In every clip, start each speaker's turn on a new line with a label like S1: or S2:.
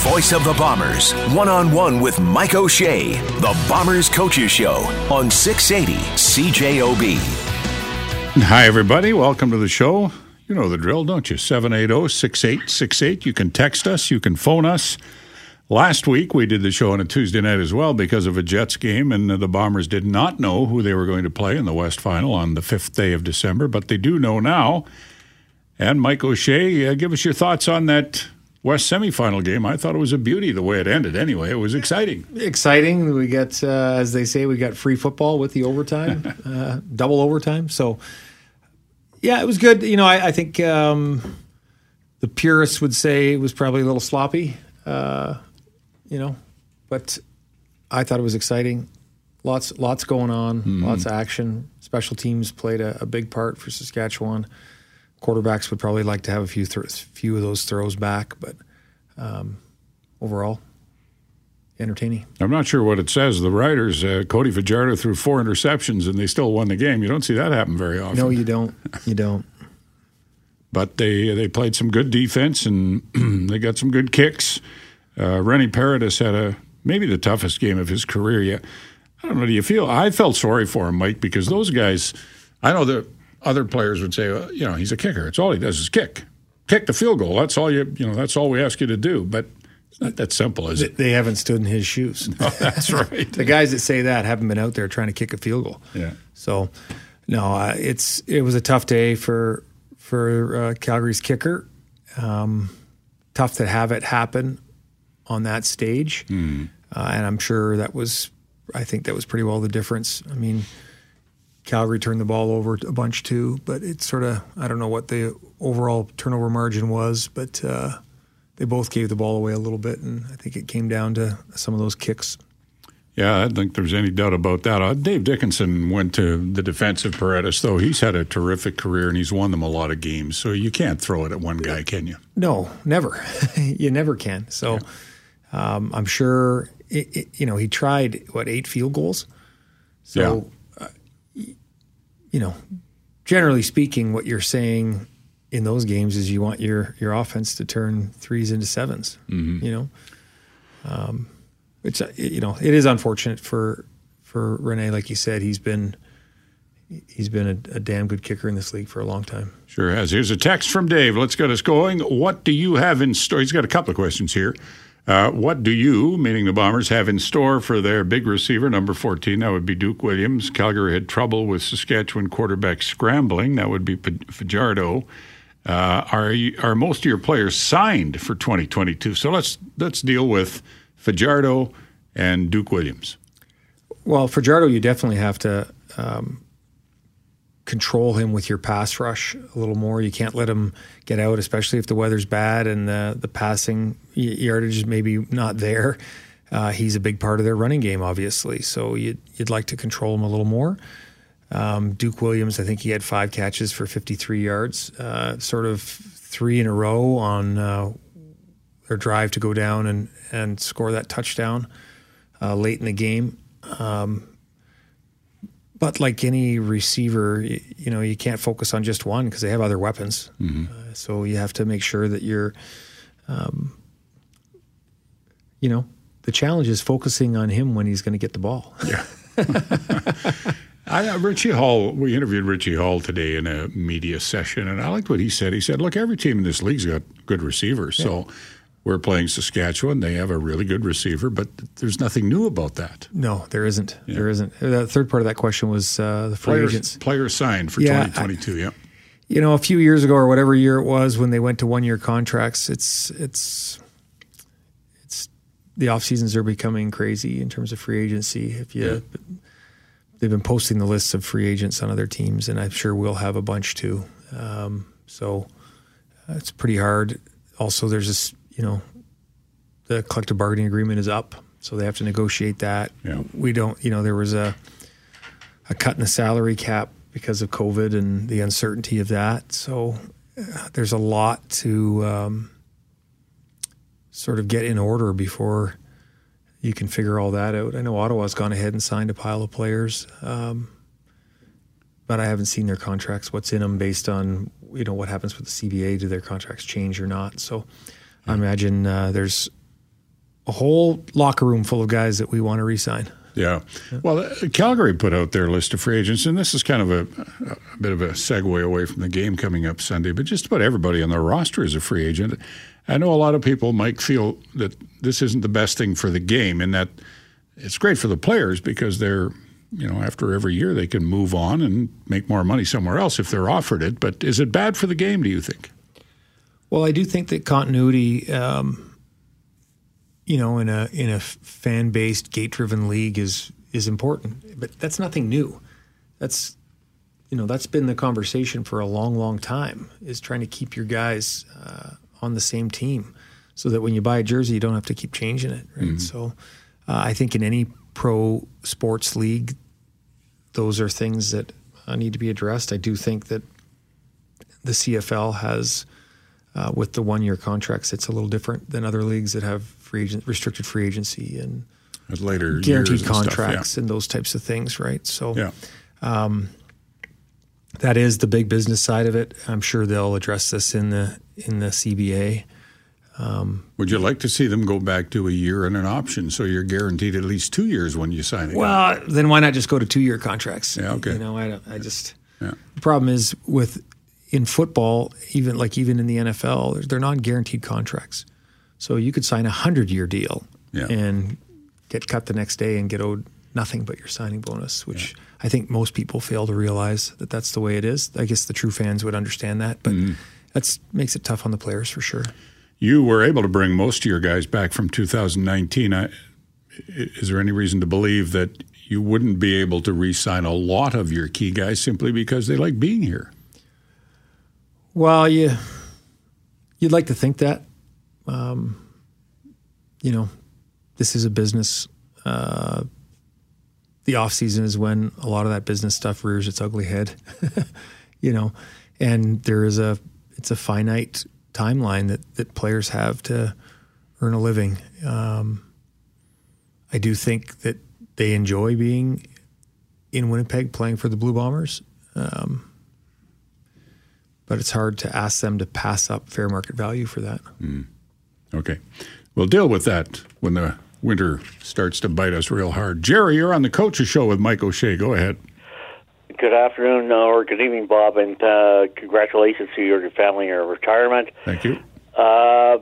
S1: voice of the Bombers, one on one with Mike O'Shea, the Bombers Coaches Show on 680 CJOB.
S2: Hi, everybody. Welcome to the show. You know the drill, don't you? 780 6868. You can text us, you can phone us. Last week, we did the show on a Tuesday night as well because of a Jets game, and the Bombers did not know who they were going to play in the West Final on the 5th day of December, but they do know now. And Mike O'Shea, uh, give us your thoughts on that West semifinal game. I thought it was a beauty the way it ended. Anyway, it was exciting.
S3: Exciting. We got, uh, as they say, we got free football with the overtime, uh, double overtime. So, yeah, it was good. You know, I, I think um, the purists would say it was probably a little sloppy. Uh, you know, but I thought it was exciting. Lots, lots going on, mm-hmm. lots of action. Special teams played a, a, big part for Saskatchewan. Quarterbacks would probably like to have a few, th- few of those throws back, but um, overall, entertaining.
S2: I'm not sure what it says. The Riders, uh, Cody Fajardo threw four interceptions and they still won the game. You don't see that happen very often.
S3: No, you don't. You don't.
S2: but they they played some good defense and they got some good kicks. Uh, Rene Paredes had a maybe the toughest game of his career yet. I don't know. Do you feel? I felt sorry for him, Mike, because those guys. I know that other players would say, well, you know, he's a kicker. It's all he does is kick, kick the field goal. That's all you. You know, that's all we ask you to do. But it's not that simple, is it?
S3: They haven't stood in his shoes.
S2: No, that's right.
S3: the guys that say that haven't been out there trying to kick a field goal.
S2: Yeah.
S3: So, no, uh, it's it was a tough day for for uh, Calgary's kicker. Um, tough to have it happen on that stage. Mm. Uh, and I'm sure that was, I think that was pretty well the difference. I mean, Calgary turned the ball over a bunch too, but it's sort of, I don't know what the overall turnover margin was, but uh, they both gave the ball away a little bit. And I think it came down to some of those kicks.
S2: Yeah, I don't think there's any doubt about that. Uh, Dave Dickenson went to the defensive Paredes, though. He's had a terrific career and he's won them a lot of games. So you can't throw it at one guy, can you?
S3: No, never. you never can. So. Yeah um, I'm sure, it, it, you know, he tried, what, eight field goals? So, yeah. You know, generally speaking, what you're saying in those games is you want your, your offense to turn threes into 7s mm-hmm. you know? Um, uh, you know, it is unfortunate for, for Rene, Like you said, he's been, he's been a, a, damn good kicker in this league for a long time.
S2: Sure has. Here's a text from Dave. Let's get us going. What do you have in store? He's got a couple of questions here. Uh, what do you, meaning the Bombers, have in store for their big receiver, number 14? That would be Duke Williams. Calgary had trouble with Saskatchewan quarterback scrambling. That would be Fajardo. Uh, are you, are most of your players signed for 2022? So let's let's deal with Fajardo and Duke Williams.
S3: Well, Fajardo, you definitely have to um, control him with your pass rush a little more. You can't let him get out, especially if the weather's bad and the the passing yardage is maybe not there. Uh, he's a big part of their running game, obviously. So you'd you'd like to control him a little more. Um, Duke Williams, I think he had five catches for 53 yards, uh, sort of three in a row on uh, their drive to go down and and score that touchdown uh, late in the game. Um, but like any receiver, you, know, you can't focus on just one because they have other weapons. Mm-hmm. Uh, so you have to make sure that you're, um, you know, the challenge is focusing on him when he's going to get the ball.
S2: Yeah. I, uh, Richie Hall, we interviewed Richie Hall today in a media session, and I liked what he said. He said, "Look, every team in this league's got good receivers, yeah. so." We're playing Saskatchewan. They have a really good receiver, but there's nothing new about that.
S3: No, there isn't. Yeah. There isn't. The third part of that question was uh, the free
S2: players,
S3: agents.
S2: Players signed for yeah, 2022. Yeah.
S3: You know, a few years ago or whatever year it was when they went to one year contracts, it's it's it's the off seasons are becoming crazy in terms of free agency. If you yeah. they've been posting the lists of free agents on other teams, and I'm sure we'll have a bunch too. Um, so uh, it's pretty hard. Also, there's this you know, the collective bargaining agreement is up, so they have to negotiate that.
S2: Yeah.
S3: We don't, you know, there was a a cut in the salary cap because of COVID and the uncertainty of that. So uh, there's a lot to um, sort of get in order before you can figure all that out. I know Ottawa's gone ahead and signed a pile of players, um, but I haven't seen their contracts. What's in them based on you know what happens with the CBA? Do their contracts change or not? So I imagine uh, there's a whole locker room full of guys that we want to resign.
S2: Yeah. Well, uh, Calgary put out their list of free agents, and this is kind of a, a, bit of a segue away from the game coming up Sunday, but just about everybody on their roster is a free agent. I know a lot of people might feel that this isn't the best thing for the game, and that it's great for the players because they're, you know, after every year they can move on and make more money somewhere else if they're offered it. But is it bad for the game, do you think?
S3: Well, I do think that continuity. Um, you know, in a in a fan based, gate driven league is is important. But that's nothing new. That's you know that's been the conversation for a long, long time. Is trying to keep your guys uh, on the same team, so that when you buy a jersey, you don't have to keep changing it. Right. Mm-hmm. So, uh, I think in any pro sports league, those are things that uh, need to be addressed. I do think that the CFL has. Uh, with the one year contracts, it's a little different than other leagues that have free agent, restricted free agency and
S2: later
S3: guaranteed contracts
S2: and, stuff,
S3: yeah. and, those types of things, right? So,
S2: yeah.
S3: um, that is the big business side of it. I'm sure they'll address this in the in the CBA.
S2: Um, Would you like to see them go back to a year and an option, so you're guaranteed at least two years when you sign it?
S3: Well, then why not just go to two year contracts?
S2: Yeah, okay.
S3: You know, I don't, I just
S2: yeah.
S3: the problem is with in football, even like even in the NFL, they're not guaranteed contracts. So you could sign a hundred year deal
S2: yeah.
S3: and get cut the next day and get owed nothing but your signing bonus, which yeah. I think most people fail to realize that that's the way it is. I guess the true fans would understand that, but mm-hmm. that makes it tough on the players for sure.
S2: You were able to bring most of your guys back from 2019. I, is there any reason to believe that you wouldn't be able to re-sign a lot of your key guys simply because they like being here?
S3: Well, you you'd like to think that um, you know, this is a business. Uh, the off season is when a lot of that business stuff rears its ugly head, you know, and there is a it's a finite timeline that that players have to earn a living. Um, I do think that they enjoy being in Winnipeg playing for the Blue Bombers. Um, but it's hard to ask them to pass up fair market value for that.
S2: Mm. Okay. We'll deal with that when the winter starts to bite us real hard. Jerry, you're on the Coaches Show with Mike O'Shea. Go ahead.
S4: Good afternoon or good evening, Bob, and uh, congratulations to your family and your retirement.
S2: Thank you.
S4: Uh,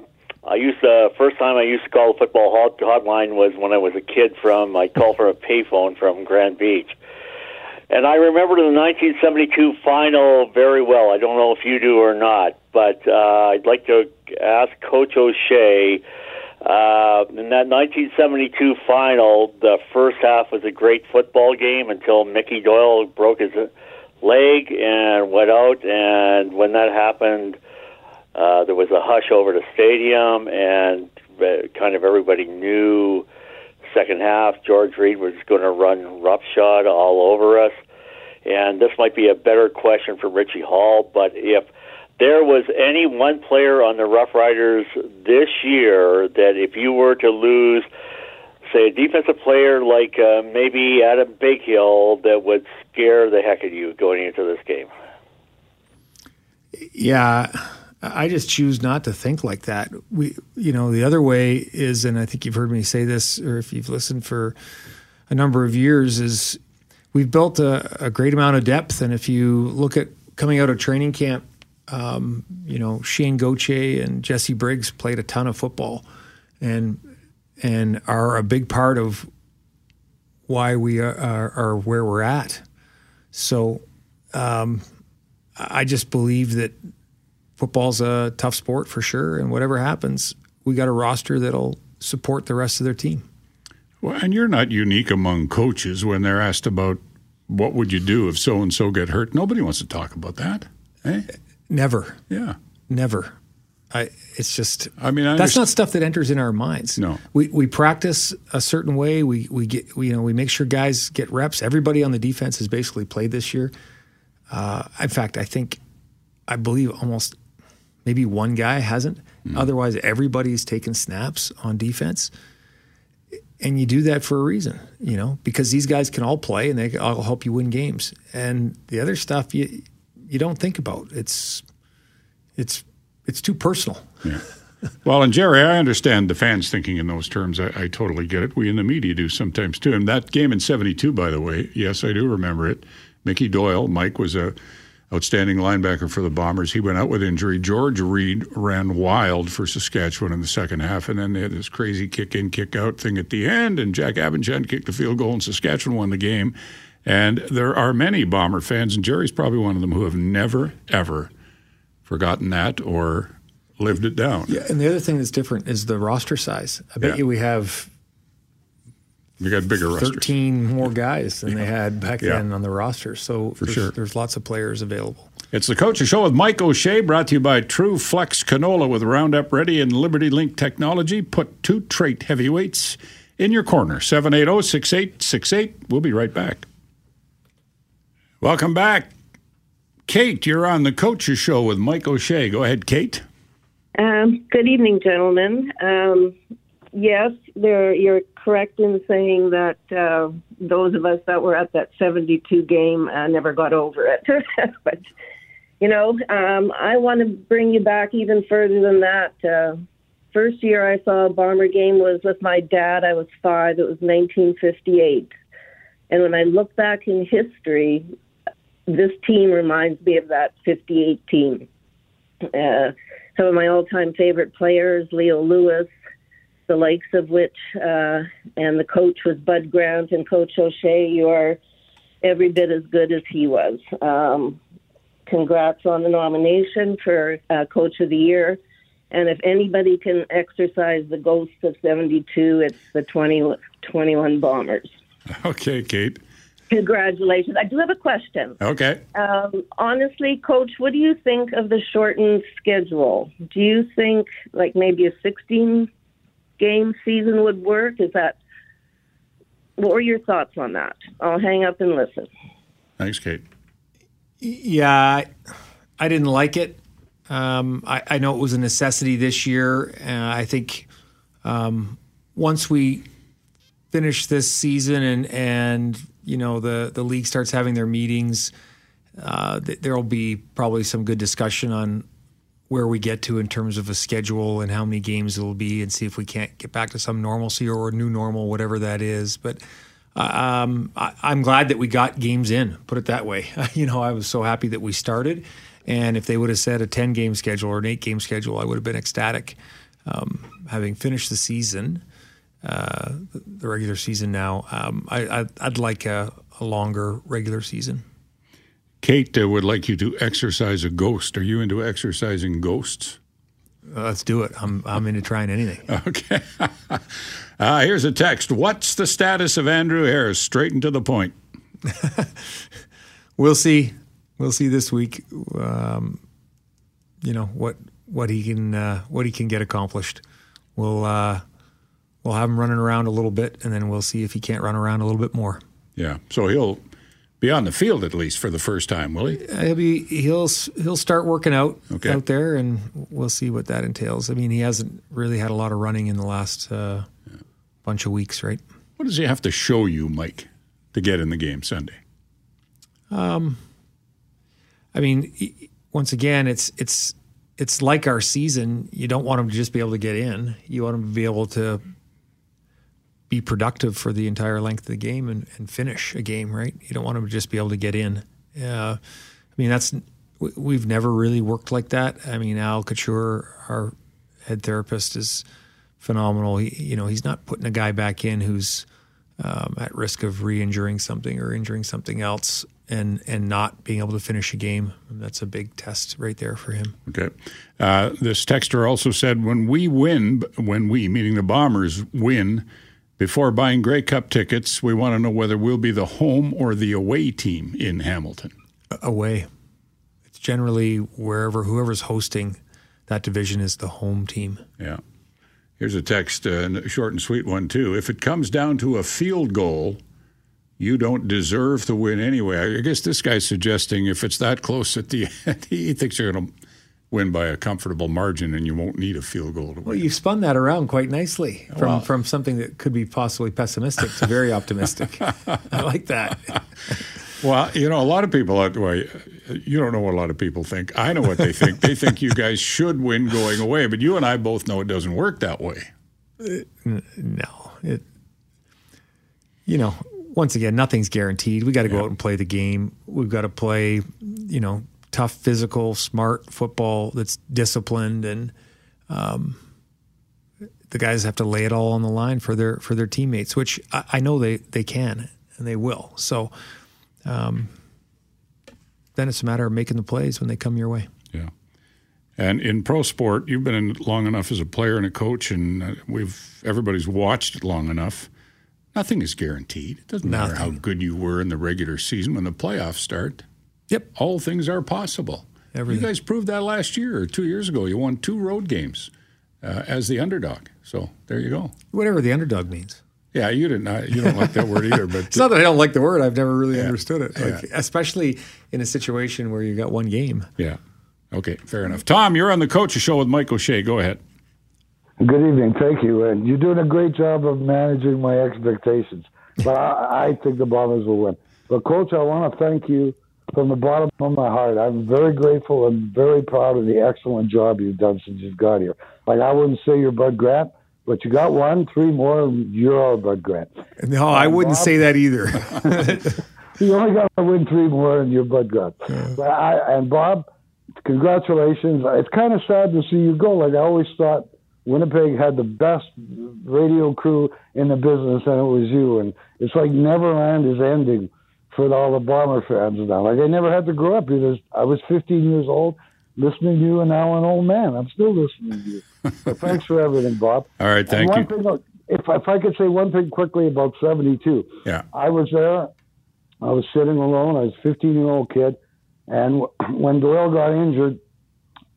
S4: I used the first time I used to call the football hotline was when I was a kid from I called from a payphone from Grand Beach. And I remember the 1972 final very well. I don't know if you do or not, but uh, I'd like to ask Coach O'Shea. Uh, in that 1972 final, the first half was a great football game until Mickey Doyle broke his leg and went out. And when that happened, uh, there was a hush over the stadium, and uh, kind of everybody knew second half, George Reed was going to run roughshod all over us. And this might be a better question for Richie Hall, but if there was any one player on the Rough Riders this year that if you were to lose, say, a defensive player like uh, maybe Adam Bighill, that would scare the heck out of you going into this game?
S3: Yeah. I just choose not to think like that. We, you know, the other way is, and I think you've heard me say this, or if you've listened for a number of years, is we've built a, a great amount of depth. And if you look at coming out of training camp, um, you know, Shayne Gauthier and Jesse Briggs played a ton of football, and and are a big part of why we are, are, are where we're at. So, um, I just believe that football's a tough sport for sure, and whatever happens, we got a roster that'll support the rest of their team.
S2: Well, and you're not unique among coaches when they're asked about what would you do if so and so get hurt. Nobody wants to talk about that. Eh?
S3: Never.
S2: Yeah.
S3: Never. I, it's just.
S2: I mean, I
S3: that's not stuff that enters in our minds.
S2: No,
S3: we we practice a certain way. We we get we, you know we make sure guys get reps. Everybody on the defense has basically played this year. Uh, in fact, I think, I believe almost maybe one guy hasn't. Mm. Otherwise, everybody's taken snaps on defense and you do that for a reason, you know, because these guys can all play and they all help you win games. And the other stuff you you don't think about. It's it's it's too personal.
S2: Yeah. well, and Jerry, I understand the fans thinking in those terms. I, I, totally get it. We in the media do sometimes too. And that game in '72, by the way, yes, I do remember it. Mickey Doyle, Mike was a outstanding linebacker for the Bombers. He went out with injury. George Reed ran wild for Saskatchewan in the second half, and then they had this crazy kick in, kick out thing at the end. And Jack Abendschan kicked a field goal, and Saskatchewan won the game. And there are many Bomber fans, and Jerry's probably one of them, who have never ever forgotten that or lived it down.
S3: Yeah, and the other thing that's different is the roster size. I bet yeah. you we have
S2: we got bigger
S3: 13 rosters. more guys than yeah. they had back yeah. then on the roster. So
S2: For
S3: there's,
S2: sure.
S3: there's lots of players available.
S2: It's the Coach's Show with Mike O'Shea, brought to you by True Flex Canola with Roundup Ready and Liberty Link technology. Put two trait heavyweights in your corner. 780 6868. We'll be right back. Welcome back. Kate, you're on the Coach's Show with Mike O'Shea. Go ahead, Kate.
S5: Um, good evening, gentlemen. Um, yes, there, you're correct in saying that uh, those of us that were at that 72 game uh, never got over it. but, you know, um, I want to bring you back even further than that. Uh, first year I saw a Bomber game was with my dad. I was five. It was 1958. And when I look back in history, this team reminds me of that 58 team. Uh, some of my all time favorite players, Leo Lewis, the likes of which, uh, and the coach was Bud Grant and Coach O'Shea. You are every bit as good as he was. Um, congrats on the nomination for uh, Coach of the Year. And if anybody can exercise the ghost of 72, it's the 20, 21 Bombers.
S2: Okay, Kate.
S5: Congratulations. I do have a question.
S2: Okay.
S5: Um, honestly, Coach, what do you think of the shortened schedule? Do you think like maybe a 16 game season would work? Is that what were your thoughts on that? I'll hang up and listen.
S2: Thanks, Kate.
S3: Yeah, I, I didn't like it. Um, I, I, know it was a necessity this year. Uh, I think um, once we finish this season and and you know the the league starts having their meetings, uh, th- there will be probably some good discussion on where we get to in terms of a schedule and how many games it will be, and see if we can't get back to some normalcy or a new normal, whatever that is. But uh, um, I, am glad that we got games in. Put it that way. you know, I was so happy that we started, and if they would have said a 10 game schedule or an eight game schedule, I would have been ecstatic. Um, having finished the season, uh, the regular season now. Um, I, would like a, a, longer regular season.
S2: Kate uh, would like you to exercise a ghost. Are you into exercising ghosts?
S3: Uh, let's do it. I'm I'm into trying anything.
S2: Okay. uh, here's a text. What's the status of Andrew Harris? Straight and to the point.
S3: we'll see. We'll see this week. Um, you know what what he can uh, what he can get accomplished. We'll uh, we'll have him running around a little bit, and then we'll see if he can't run around a little bit more.
S2: Yeah. So he'll be on the field at least for the first time, will he?
S3: He'll be he'll he'll start working out okay. out there, and we'll see what that entails. I mean, he hasn't really had a lot of running in the last uh, yeah. bunch of weeks, right?
S2: What does he have to show you, Mike, to get in the game Sunday?
S3: Um, I mean, once again, it's it's it's like our season. You don't want him to just be able to get in. You want him to be able to be productive for the entire length of the game and, and finish a game, right? You don't want them to just be able to get in. Uh, I mean, that's we've never really worked like that. I mean, Al Couture, our head therapist, is phenomenal. He, you know, he's not putting a guy back in who's um, at risk of re-injuring something or injuring something else, and and not being able to finish a game. That's a big test right there for him.
S2: Okay. Uh, this texter also said, when we win, when we, meaning the Bombers, win before buying Grey Cup tickets, we want to know whether we'll be the home or the away team in Hamilton.
S3: Away. It's generally wherever whoever's hosting that division is the home team.
S2: Yeah. Here's a text, uh, a short and sweet one too. If it comes down to a field goal, you don't deserve to win anyway. I guess this guy's suggesting if it's that close at the end, he thinks you're going to win by a comfortable margin and you won't need a field goal to win.
S3: Well, you spun that around quite nicely from, well, from something that could be possibly pessimistic to very optimistic. I like that.
S2: well, you know, a lot of people, well, you don't know what a lot of people think. I know what they think. they think you guys should win going away, but you and I both know it doesn't work that way.
S3: Uh, no, it. You know, once again, nothing's guaranteed. We got to go
S2: Yeah.
S3: out and play the game. We've got to play, you know, tough, physical, smart football that's disciplined, and um, the guys have to lay it all on the line for their for their teammates, which I, I know they they can and they will. So, um, then it's a matter of making the plays when they come your way.
S2: Yeah. And in pro sport, you've been in long enough as a player and a coach, and uh, we've everybody's watched it long enough. Nothing is guaranteed. It doesn't matter how good you were in the regular season. When the playoffs start,
S3: Yep.
S2: all things are possible.
S3: Everything.
S2: You guys proved that last year or two years ago. You won two road games uh, as the underdog. So there you go.
S3: Whatever the underdog means.
S2: Yeah, you didn't. Uh, you don't like that word either, but
S3: It's not that I don't like the word. I've never really understood it, like, especially in a situation where you got one game.
S2: yeah. Okay, fair enough. Tom, you're on the coaches show with Mike O'Shea. Go ahead.
S6: Good evening. Thank you. And you're doing a great job of managing my expectations. But I, I think the Bombers will win. But, Coach, I want to thank you from the bottom of my heart. I'm very grateful and very proud of the excellent job you've done since you've got here. Like, I wouldn't say you're Bud Grant, but you got one, three more, and you're all Bud Grant.
S3: No, I wouldn't
S6: Bob?
S3: say that either.
S6: You only got to win three more, and you're Bud Grant. But I, and Bob, congratulations. It's kind of sad to see you go. Like I always thought, Winnipeg had the best radio crew in the business, and it was you. And it's like Neverland is ending for all the Bomber fans now. Like I never had to grow up. Because I was 15 years old, listening to you, and now an old man. I'm still listening to you. But thanks for everything, Bob.
S2: All right, thank
S6: one
S2: you.
S6: Thing, if, if I could say one thing quickly about 72.
S2: Yeah.
S6: I was there. I was sitting alone. I was a 15 year old kid. And w- when Doyle got injured,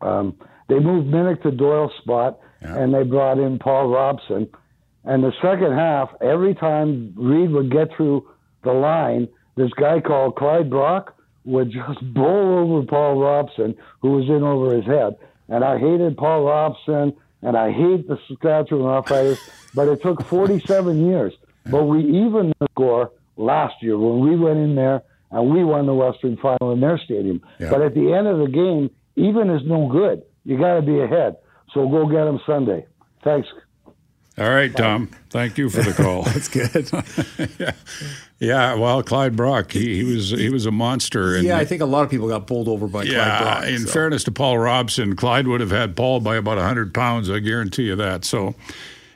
S6: um, they moved Minnick to Doyle's spot
S2: Yeah.
S6: and they brought in Paul Robson. And the second half, every time Reed would get through the line, this guy called Clyde Brock would just bowl over Paul Robson, who was in over his head. And I hated Paul Robson and I hate the Saskatchewan Roughriders, but it took 47 years. But we evened the score last year when we went in there and we won the Western Final in their stadium.
S2: Yeah.
S6: But at the end of the game, even is no good. You got to be ahead. So go get them Sunday. Thanks.
S2: All right, Tom. Thank you for the call.
S3: That's good.
S2: yeah. yeah. Well, Clyde Brock, he, he was he was a monster. And
S3: yeah, I think a lot of people got pulled over by
S2: yeah,
S3: Clyde Brock.
S2: in
S3: so.
S2: fairness to Paul Robson, Clyde would have had Paul by about 100 pounds. I guarantee you that. So,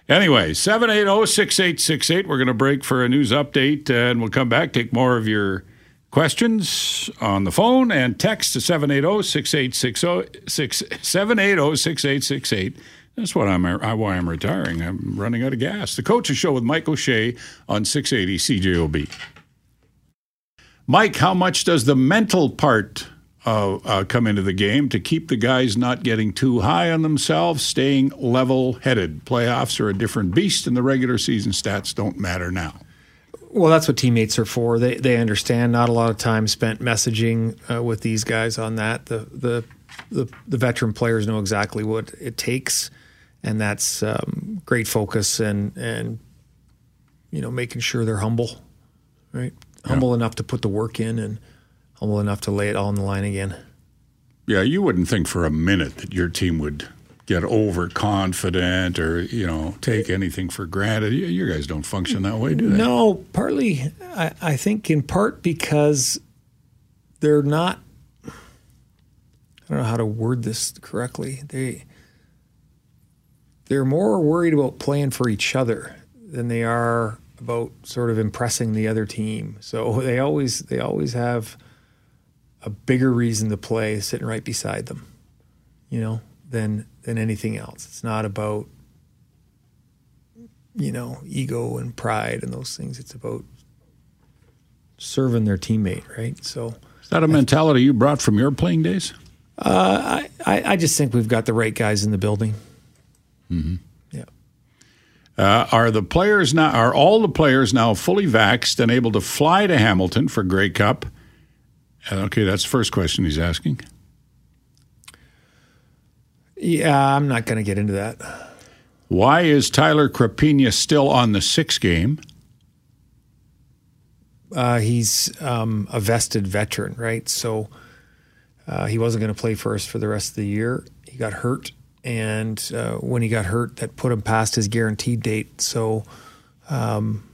S2: anyway, 780 6868. We're going to break for a news update and we'll come back, take more of your questions on the phone and text to 780 6860 780 6868. That's what I'm, I- why I'm retiring. I'm running out of gas. The Coaches Show with Mike O'Shea on 680 CJOB. Mike, how much does the mental part uh, uh, come into the game to keep the guys not getting too high on themselves, staying level headed? Playoffs are a different beast, and the regular season stats don't matter now.
S3: Well, that's what teammates are for. They they understand. Not a lot of time spent messaging uh, with these guys on that. The, the the the veteran players know exactly what it takes, and that's um, great focus and and you know making sure they're humble, right? Humble enough to put the work in and humble enough to lay it all on the line again.
S2: Yeah, you wouldn't think for a minute that your team would get overconfident or you know take anything for granted. You, you guys don't function that way, do they?
S3: No, partly, I, I think in part because they're not. I don't know how to word this correctly. They they're more worried about playing for each other than they are about sort of impressing the other team. So they always they always have a bigger reason to play sitting right beside them, you know, than than anything else. It's not about you know, ego and pride and those things. It's about serving their teammate, right? So
S2: Is that a mentality you brought from your playing days?
S3: Uh, I, I, I just think we've got the right guys in the building. Mm-hmm. Yeah.
S2: Uh, are the players now? Are all the players now fully vaxxed and able to fly to Hamilton for Grey Cup? Uh, Okay, that's the first question he's asking.
S3: Yeah, I'm not going to get into that.
S2: Why is Tyler Crapigna still on the six game?
S3: Uh, he's um, a vested veteran, right? So Uh, he wasn't going to play for us for the rest of the year. He got hurt, and uh, when he got hurt, that put him past his guaranteed date. So um,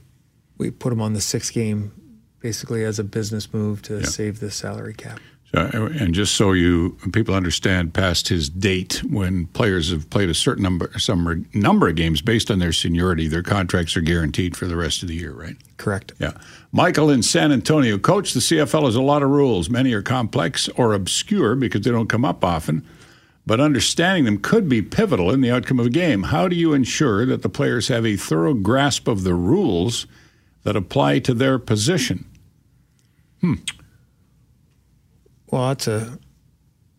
S3: we put him on the six game, basically as a business move to
S2: Yeah.
S3: save the salary cap.
S2: So, and just so you people understand, past his date, when players have played a certain number, some number of games based on their seniority, their contracts are guaranteed for the rest of the year, right?
S3: Correct.
S2: Yeah. Michael in San Antonio, coach, the CFL has a lot of rules. Many are complex or obscure because they don't come up often, but understanding them could be pivotal in the outcome of a game. How do you ensure that the players have a thorough grasp of the rules that apply to their position? Hmm.
S3: Well, it's a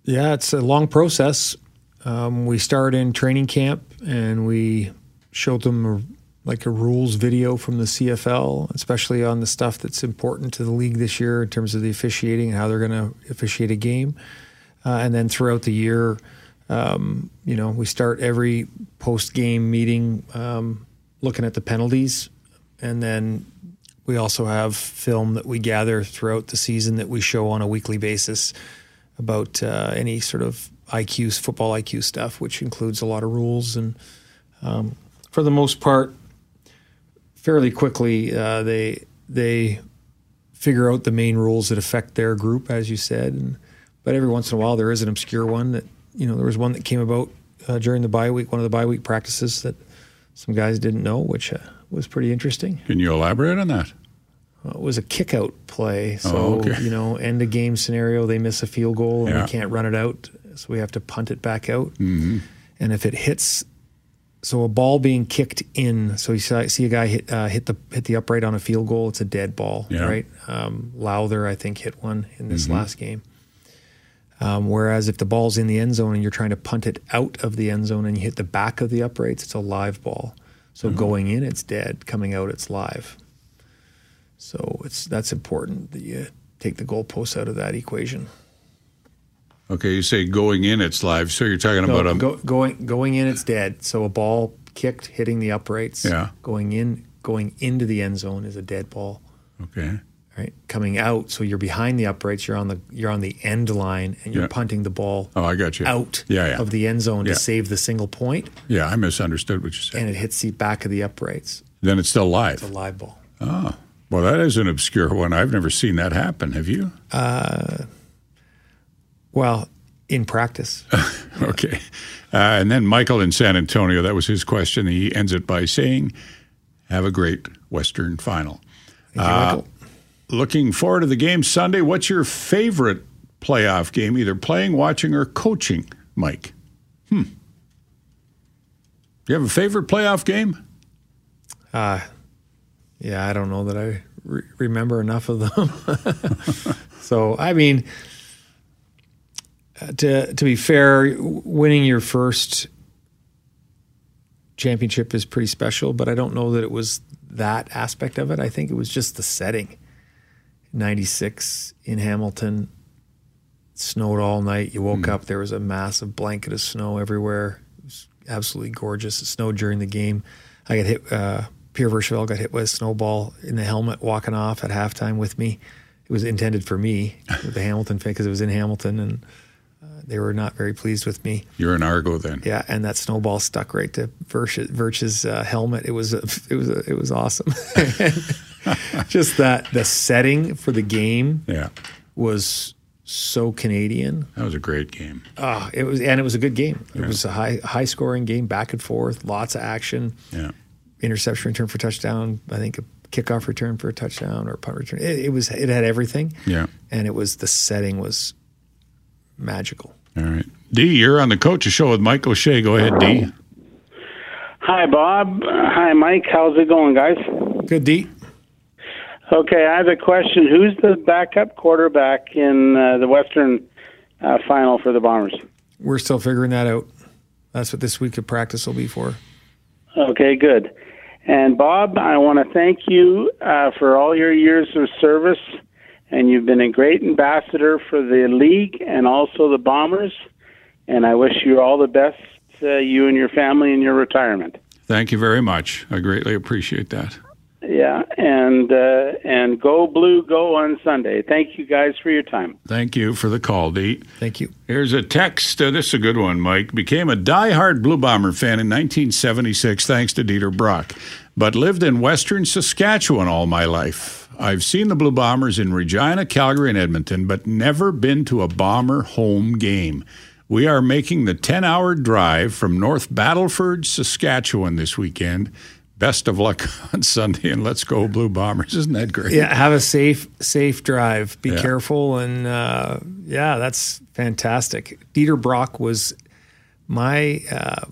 S3: yeah, it's a long process. Um, we start in training camp and we show them a, like a rules video from the CFL, especially on the stuff that's important to the league this year in terms of the officiating and how they're going to officiate a game. Uh, and then throughout the year, um, you know, we start every post game meeting um, looking at the penalties, and then we also have film that we gather throughout the season that we show on a weekly basis about uh, any sort of IQ, football IQ stuff, which includes a lot of rules. And um, for the most part, fairly quickly, uh, they they figure out the main rules that affect their group, as you said. And, but every once in a while, there is an obscure one that you know. There was one that came about uh, during the bye week, one of the bye week practices that some guys didn't know, which uh, was pretty interesting.
S2: Can you elaborate on that?
S3: Well, it was a kick out play. So,
S2: Oh, okay.
S3: you know, end of game scenario, they miss a field goal and
S2: Yeah.
S3: we can't run it out. So we have to punt it back out. Mm-hmm. And if it hits, so a ball being kicked in, so you see, see a guy hit, uh, hit the hit the upright on a field goal, it's a dead ball,
S2: Yeah.
S3: right? Um, Lauther, I think, hit one in this last game. Um, whereas if the ball's in the end zone and you're trying to punt it out of the end zone and you hit the back of the uprights, it's a live ball. So going in, it's dead. Coming out, it's live. So it's that's important that you take the goalposts out of that equation.
S2: Okay, you say going in, it's live. So you're talking
S3: No,
S2: about a
S3: go, going going in, it's dead. So a ball kicked, hitting the uprights.
S2: Yeah.
S3: Going in, going into the end zone is a dead ball.
S2: okay.
S3: Right. Coming out, so you're behind the uprights. You're on the you're on the end line, and you're
S2: Yeah.
S3: punting the ball
S2: Oh, I got you.
S3: out
S2: Yeah, yeah.
S3: of the end zone to save the single point,
S2: Yeah, I misunderstood what you said.
S3: and it hits the back of the uprights.
S2: then it's still live.
S3: It's a live ball.
S2: Oh, well, that is an obscure one. I've never seen that happen. Have you?
S3: Uh, Well, in practice,
S2: Okay. Uh, and then Michael in San Antonio, that was his question. He ends it by saying, Have a great Western final.
S3: Thank you,
S2: Uh,
S3: Michael.
S2: Looking forward to the game Sunday. What's your favorite playoff game, either playing, watching, or coaching, Mike? Hmm. Do you have a favorite playoff game?
S3: Uh, yeah, I don't know that I re- remember enough of them. so, I mean, uh, to to be fair, winning your first championship is pretty special, but I don't know that it was that aspect of it. I think it was just the setting. 96 in Hamilton, snowed all night. You woke up, there was a massive blanket of snow everywhere. It was absolutely gorgeous. It snowed during the game. I got hit, uh, Pierre Vercheval got hit with a snowball in the helmet walking off at halftime with me. It was intended for me with the Hamilton fan because it was in Hamilton and uh, they were not very pleased with me.
S2: You're an Argo then.
S3: Yeah, and that snowball stuck right to Verch's uh, helmet. It was a, it was a, it was awesome. Just that the setting for the game
S2: Yeah.
S3: was so Canadian.
S2: That was a great game.
S3: Ah, it was, and it was a good game. It was a high high scoring game, back and forth, lots of action.
S2: Yeah.
S3: Interception return for touchdown. I think a kickoff return for a touchdown or a punt return. It, it was it had everything.
S2: Yeah.
S3: and it was the setting was magical.
S2: All right. D, you're on the coaches show with Mike O'Shea. Go ahead, D.
S7: Hi, Bob. Hi, Mike. How's it going, guys?
S3: Good D.
S7: Okay, I have a question. Who's the backup quarterback in uh, the Western uh, final for the Bombers?
S3: We're still figuring that out. That's what this week of practice will be for.
S7: Okay, good. And Bob, I want to thank you uh, for all your years of service, and you've been a great ambassador for the league and also the Bombers. And I wish you all the best, uh, you and your family, in your retirement.
S2: Thank you very much. I greatly appreciate that.
S7: Yeah, and uh, and go blue, go on Sunday. Thank you guys for your time.
S2: Thank you for the call, Dee.
S3: Thank you.
S2: Here's a text. Uh, this is a good one, Mike. Became a die-hard Blue Bomber fan in 1976 thanks to Dieter Brock, but lived in western Saskatchewan all my life. I've seen the Blue Bombers in Regina, Calgary, and Edmonton, but never been to a Bomber home game. We are making the 10 hour drive from North Battleford, Saskatchewan this weekend. Best of luck on Sunday and let's go Blue Bombers. Isn't that great?
S3: Yeah, have a safe safe drive. Be
S2: Yeah.
S3: careful and uh, yeah, that's fantastic. Dieter Brock was my uh,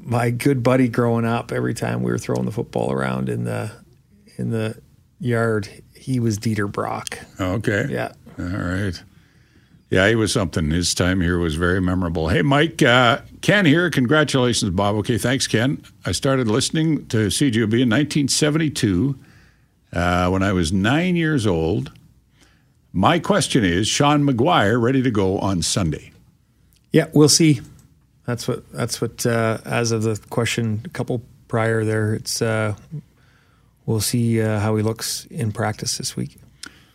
S3: my good buddy growing up. Every time we were throwing the football around in the in the yard, he was Dieter Brock.
S2: Okay.
S3: Yeah.
S2: All right. Yeah, he was something. His time here was very memorable. Hey, Mike, uh, Ken here. Congratulations, Bob. Okay, thanks, Ken. I started listening to CJOB in 1972 uh, when I was nine years old. My question is Sean McGuire ready to go on Sunday?
S3: Yeah, we'll see. That's what that's what uh, as of the question a couple prior there. It's uh, we'll see uh, how he looks in practice this week.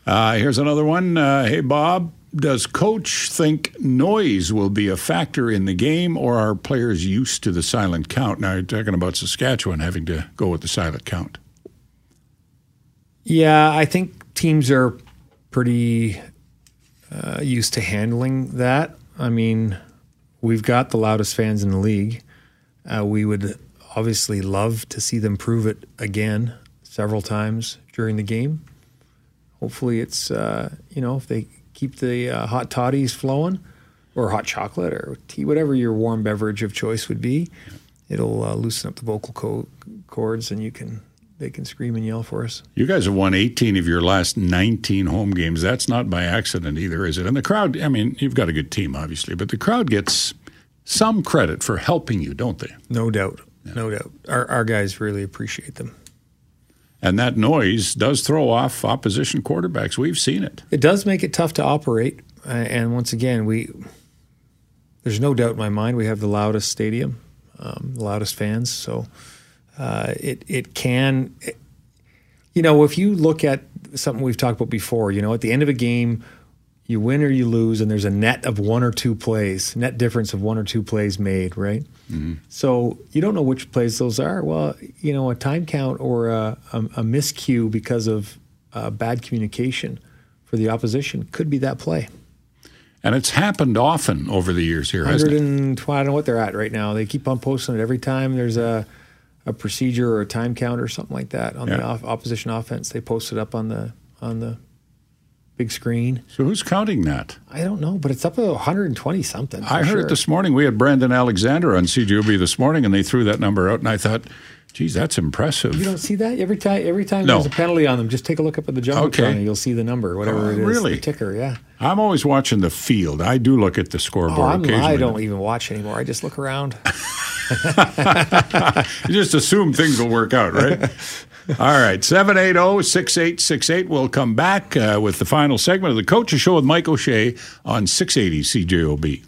S2: Uh, here's another one. Uh, hey, Bob, does coach think noise will be a factor in the game, or are players used to the silent count? Now, you're talking about Saskatchewan having to go with the silent count.
S3: Yeah, I think teams are pretty uh, used to handling that. I mean, we've got the loudest fans in the league. Uh, we would obviously love to see them prove it again several times during the game. Hopefully, it's uh, you know if they keep the uh, hot toddies flowing, or hot chocolate, or tea, whatever your warm beverage of choice would be, it'll uh, loosen up the vocal co- cords, and you can they can scream and yell for us.
S2: You guys have won 18 of your last 19 home games. That's not by accident either, is it? And the crowd, I mean, you've got a good team, obviously, but the crowd gets some credit for helping you, don't they?
S3: No doubt. No doubt. Our, our guys really appreciate them.
S2: And that noise does throw off opposition quarterbacks. We've seen it.
S3: It does make it tough to operate. Uh, and once again, we there's no doubt in my mind we have the loudest stadium, um, the loudest fans. So uh, it it can, you know, if you look at something we've talked about before, you know, at the end of a game, you win or you lose, and there's a net of one or two plays, net difference of one or two plays made, right? So you don't know which plays those are. Well, you know, a time count or a, a, a miscue because of uh, bad communication for the opposition could be that play.
S2: And it's happened often over the years here, hasn't it?
S3: I don't know what they're at right now. They keep on posting it every time there's a, a procedure or a time count or something like that on the
S2: Yeah.
S3: off, opposition offense. They post it up on the on the big screen.
S2: So who's counting that?
S3: I don't know, but it's up to 120 something.
S2: I heard
S3: sure.
S2: it this morning. We had Brandon Alexander on CJOB this morning, and they threw that number out, and I thought, geez, that's impressive.
S3: You don't see that every time. Every time
S2: No.
S3: there's a penalty on them, just take a look up at the jumbotron.
S2: Okay.
S3: and You'll see the number, whatever
S2: Oh,
S3: it is.
S2: really?
S3: The ticker, yeah.
S2: I'm always watching the field. I do look at the scoreboard
S3: Oh. I don't even watch anymore. I just look around.
S2: You just assume things will work out, right? All right, oh, 780 6868. We'll come back uh, with the final segment of the Coaches Show with Mike O'Shea on 680 CJOB.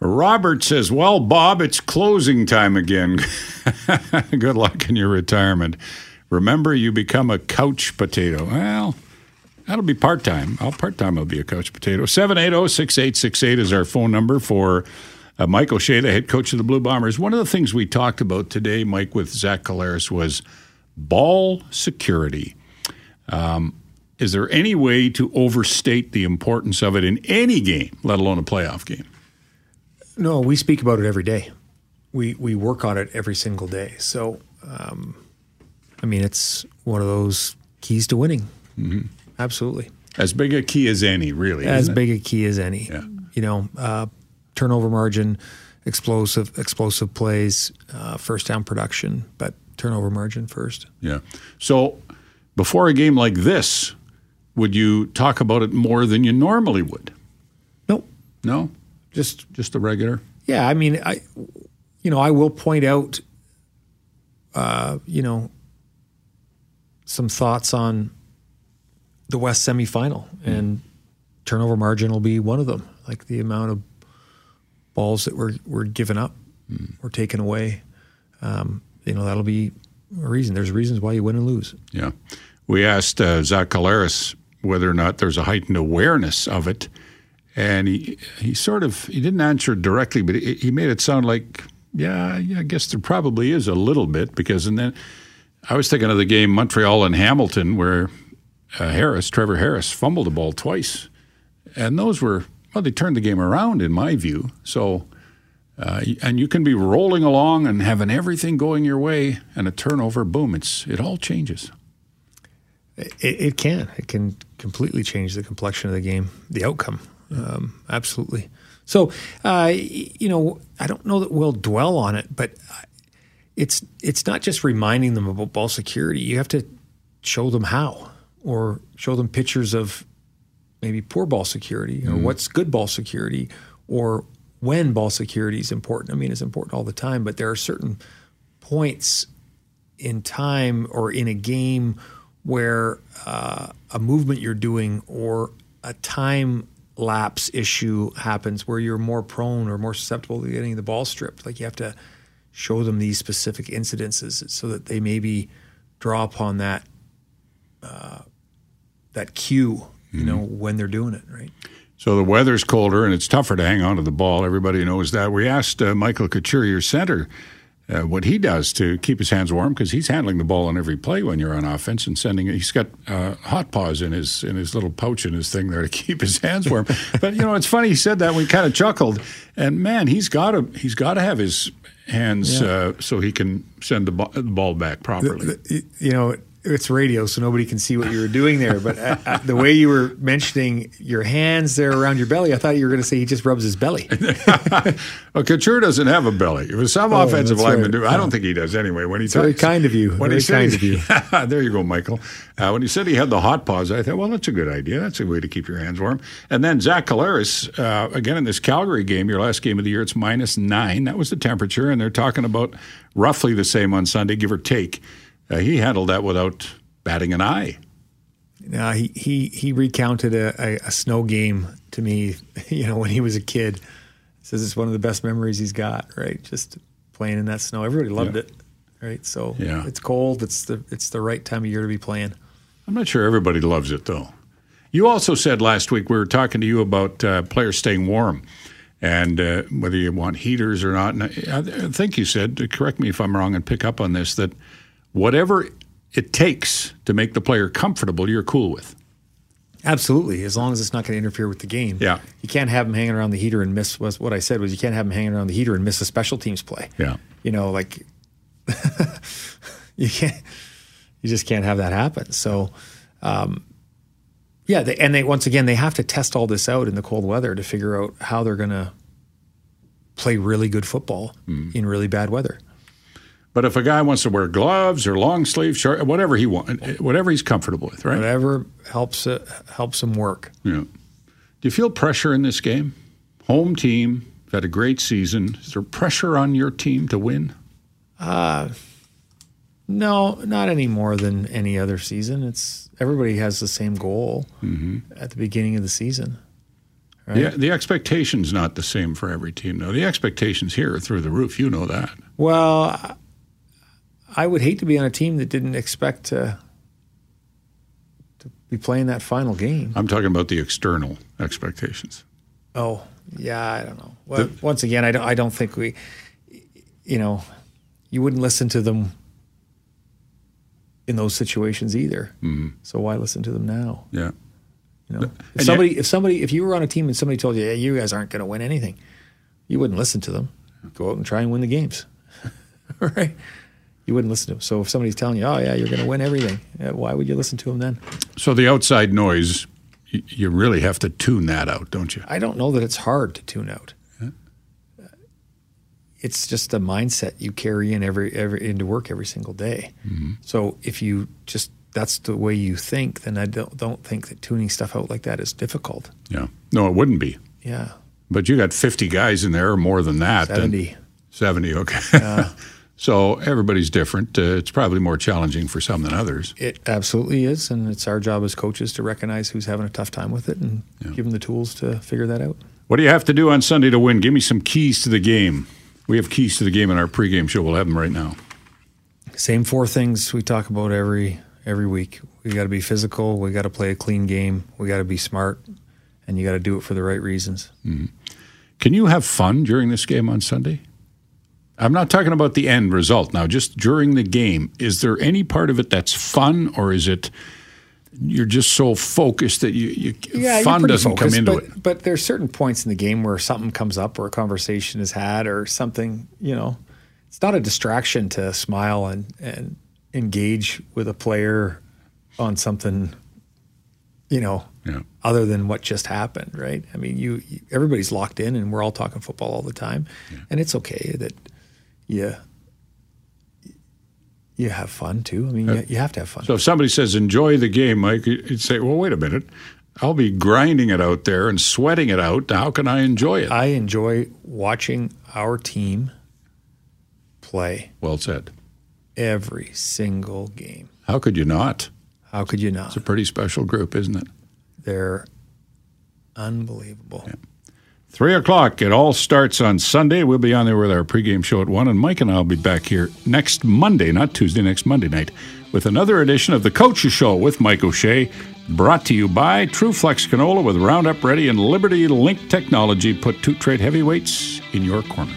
S2: Robert says, Well, Bob, it's closing time again. Good luck in your retirement. Remember, you become a couch potato. Well, That'll be part time. I'll part time. I'll be a couch potato. 780 6868 is our phone number for uh, Mike O'Shea, the head coach of the Blue Bombers. One of the things we talked about today, Mike, with Zach Collaros was ball security. Um, is there any way to overstate the importance of it in any game, let alone a playoff game?
S3: No, we speak about it every day. We we work on it every single day. So, um, I mean, it's one of those keys to winning. Mm-hmm. Absolutely,
S2: As big a key as any, really.
S3: as big a key as any.
S2: Yeah.
S3: You know, uh, turnover margin, explosive explosive plays, uh, first down production, but turnover margin first.
S2: Yeah. So before a game like this, would you talk about it more than you normally would?
S3: Nope,
S2: No?
S3: just
S2: Just a regular?
S3: Yeah, I mean, I, you know, I will point out, uh, you know, some thoughts on the West semifinal, and turnover margin will be one of them. Like the amount of balls that were were given up or taken away. Um, you know that'll be a reason. There's reasons why you win and lose.
S2: Yeah. We asked uh, Zach Collaros whether or not there's a heightened awareness of it. And he, he sort of, he didn't answer directly, but he, he made it sound like, yeah, yeah, I guess there probably is a little bit because, and then I was thinking of the game Montreal and Hamilton where uh, Harris, Trevor Harris, fumbled the ball twice. And those were, well, they turned the game around in my view. So, uh, and you can be rolling along and having everything going your way, and a turnover, boom, it's it all changes.
S3: It, it can. It can completely change the complexion of the game, the outcome. Um, absolutely. So, uh, you know, I don't know that we'll dwell on it, but it's it's not just reminding them about ball security. You have to show them how, or show them pictures of maybe poor ball security, or what's good ball security, or when ball security is important. I mean, it's important all the time, but there are certain points in time or in a game where uh, a movement you're doing or a time lapse issue happens where you're more prone or more susceptible to getting the ball stripped. Like you have to show them these specific incidences so that they maybe draw upon that uh, that cue, you know, when they're doing it, right?
S2: So the weather's colder and it's tougher to hang on to the ball. Everybody knows that. We asked uh, Michael Couture, your center, uh, what he does to keep his hands warm because he's handling the ball on every play when you're on offense and sending. He's got uh, hot paws in his in his little pouch in his thing there to keep his hands warm. but you know, it's funny he said that. We kind of chuckled, and man, he's got to he's got to have his hands uh, so he can send the, ball, the ball back properly.
S3: The- you know, it's radio, so nobody can see what you were doing there. But uh, uh, the way you were mentioning your hands there around your belly, I thought you were going to say he just rubs his belly.
S2: well, Couture doesn't have a belly. With some
S3: Oh,
S2: offensive
S3: that's
S2: linemen
S3: right.
S2: do. I don't think he does anyway. When he
S3: very
S2: talks-
S3: kind of you.
S2: When
S3: Very
S2: he said
S3: kind of you.
S2: there you go, Michael. Uh, when he said he had the hot paws, I thought, well, that's a good idea. That's a way to keep your hands warm. And then Zach Collaros, uh, again in this Calgary game, your last game of the year, it's minus nine. That was the temperature, and they're talking about roughly the same on Sunday, give or take. Uh, he handled that without batting an eye.
S3: Uh, he he he recounted a, a, a snow game to me. You know, when he was a kid, says it's one of the best memories he's got. Right, just playing in that snow. Everybody loved
S2: Yeah.
S3: it. Right, so
S2: Yeah.
S3: it's cold. It's the it's the right time of year to be playing.
S2: I'm not sure everybody loves it, though. You also said last week we were talking to you about uh, players staying warm and uh, whether you want heaters or not. And I, I think you said, correct me if I'm wrong and pick up on this, that whatever it takes to make the player comfortable, you're cool with.
S3: Absolutely, as long as it's not going to interfere with the game.
S2: Yeah.
S3: you can't have him hanging around the heater and miss. Was what I said was you can't have him hanging around the heater and miss a special teams play.
S2: Yeah.
S3: you know, like you can't, you just can't have that happen. So, um, yeah, they, and they once again they have to test all this out in the cold weather to figure out how they're going to play really good football in really bad weather.
S2: But if a guy wants to wear gloves or long sleeves, short, whatever he wants, whatever he's comfortable with, right?
S3: Whatever helps uh, helps them work.
S2: Yeah. Do you feel pressure in this game? Home team, had a great season. Is there pressure on your team to win?
S3: No, not any more than any other season. It's everybody has the same goal at the beginning of the season.
S2: The, the expectation's not the same for every team, though. The expectations here are through the roof. You know that.
S3: Well, I- would hate to be on a team that didn't expect to to be playing that final game.
S2: I'm talking about the external expectations.
S3: Oh, yeah, I don't know. Well, once again, I don't. I don't think we, you know, you wouldn't listen to them in those situations either. Mm-hmm. So why listen to them now?
S2: Yeah.
S3: You know, if
S2: And
S3: somebody, if somebody, if you were on a team and somebody told you, "Yeah, you guys aren't going to win anything," you wouldn't listen to them. Go out and try and win the games, right? You wouldn't listen to them. So if somebody's telling you, "Oh yeah, you're going to win everything," uh, why would you listen to them then?
S2: So the outside noise, you really have to tune that out, don't you?
S3: I don't know that it's hard to tune out. Uh, it's just a mindset you carry in every, every into work every single day. Mm-hmm. So if you just that's the way you think, then I don't don't think that tuning stuff out like that is difficult.
S2: Yeah. No, it wouldn't be.
S3: Yeah,
S2: But you got 50 guys in there or more than that.
S3: seventy.
S2: 70, okay. so everybody's different. Uh, it's probably more challenging for some than others.
S3: It absolutely is, and it's our job as coaches to recognize who's having a tough time with it and give them the tools to figure that out.
S2: What do you have to do on Sunday to win? Give me some keys to the game. We have keys to the game in our pregame show. We'll have them right now.
S3: Same four things we talk about every every week. We got to be physical. We got to play a clean game. We got to be smart, and you got to do it for the right reasons.
S2: Mm-hmm. Can you have fun during this game on Sunday? I'm not talking about the end result now. Just during the game, is there any part of it that's fun, or is it? you're just so focused that you, you yeah, fun doesn't focused, come into
S3: but,
S2: it.
S3: But there's certain points in the game where something comes up or a conversation is had or something, you know, it's not a distraction to smile and, and engage with a player on something, you know, yeah. other than what just happened, right? I mean, you, you, everybody's locked in and we're all talking football all the time. Yeah. And it's okay that you you have fun too. I mean, uh, you, you, have to have fun.
S2: So if somebody says enjoy the game, Mike, you'd say, well, wait a minute. I'll be grinding it out there and sweating it out. How can I enjoy it?
S3: I enjoy watching our team play.
S2: Well said.
S3: Every single game.
S2: How could you not?
S3: How could you not?
S2: It's a pretty special group, isn't it?
S3: They're unbelievable. Yeah.
S2: Three o'clock. It all starts on Sunday. We'll be on there with our pregame show at one, and Mike and I will be back here next Monday, not Tuesday, next Monday night, with another edition of the Coaches Show with Mike O'Shea, brought to you by TruFlex Canola with Roundup Ready and Liberty Link Technology. Put two trade heavyweights in your corner.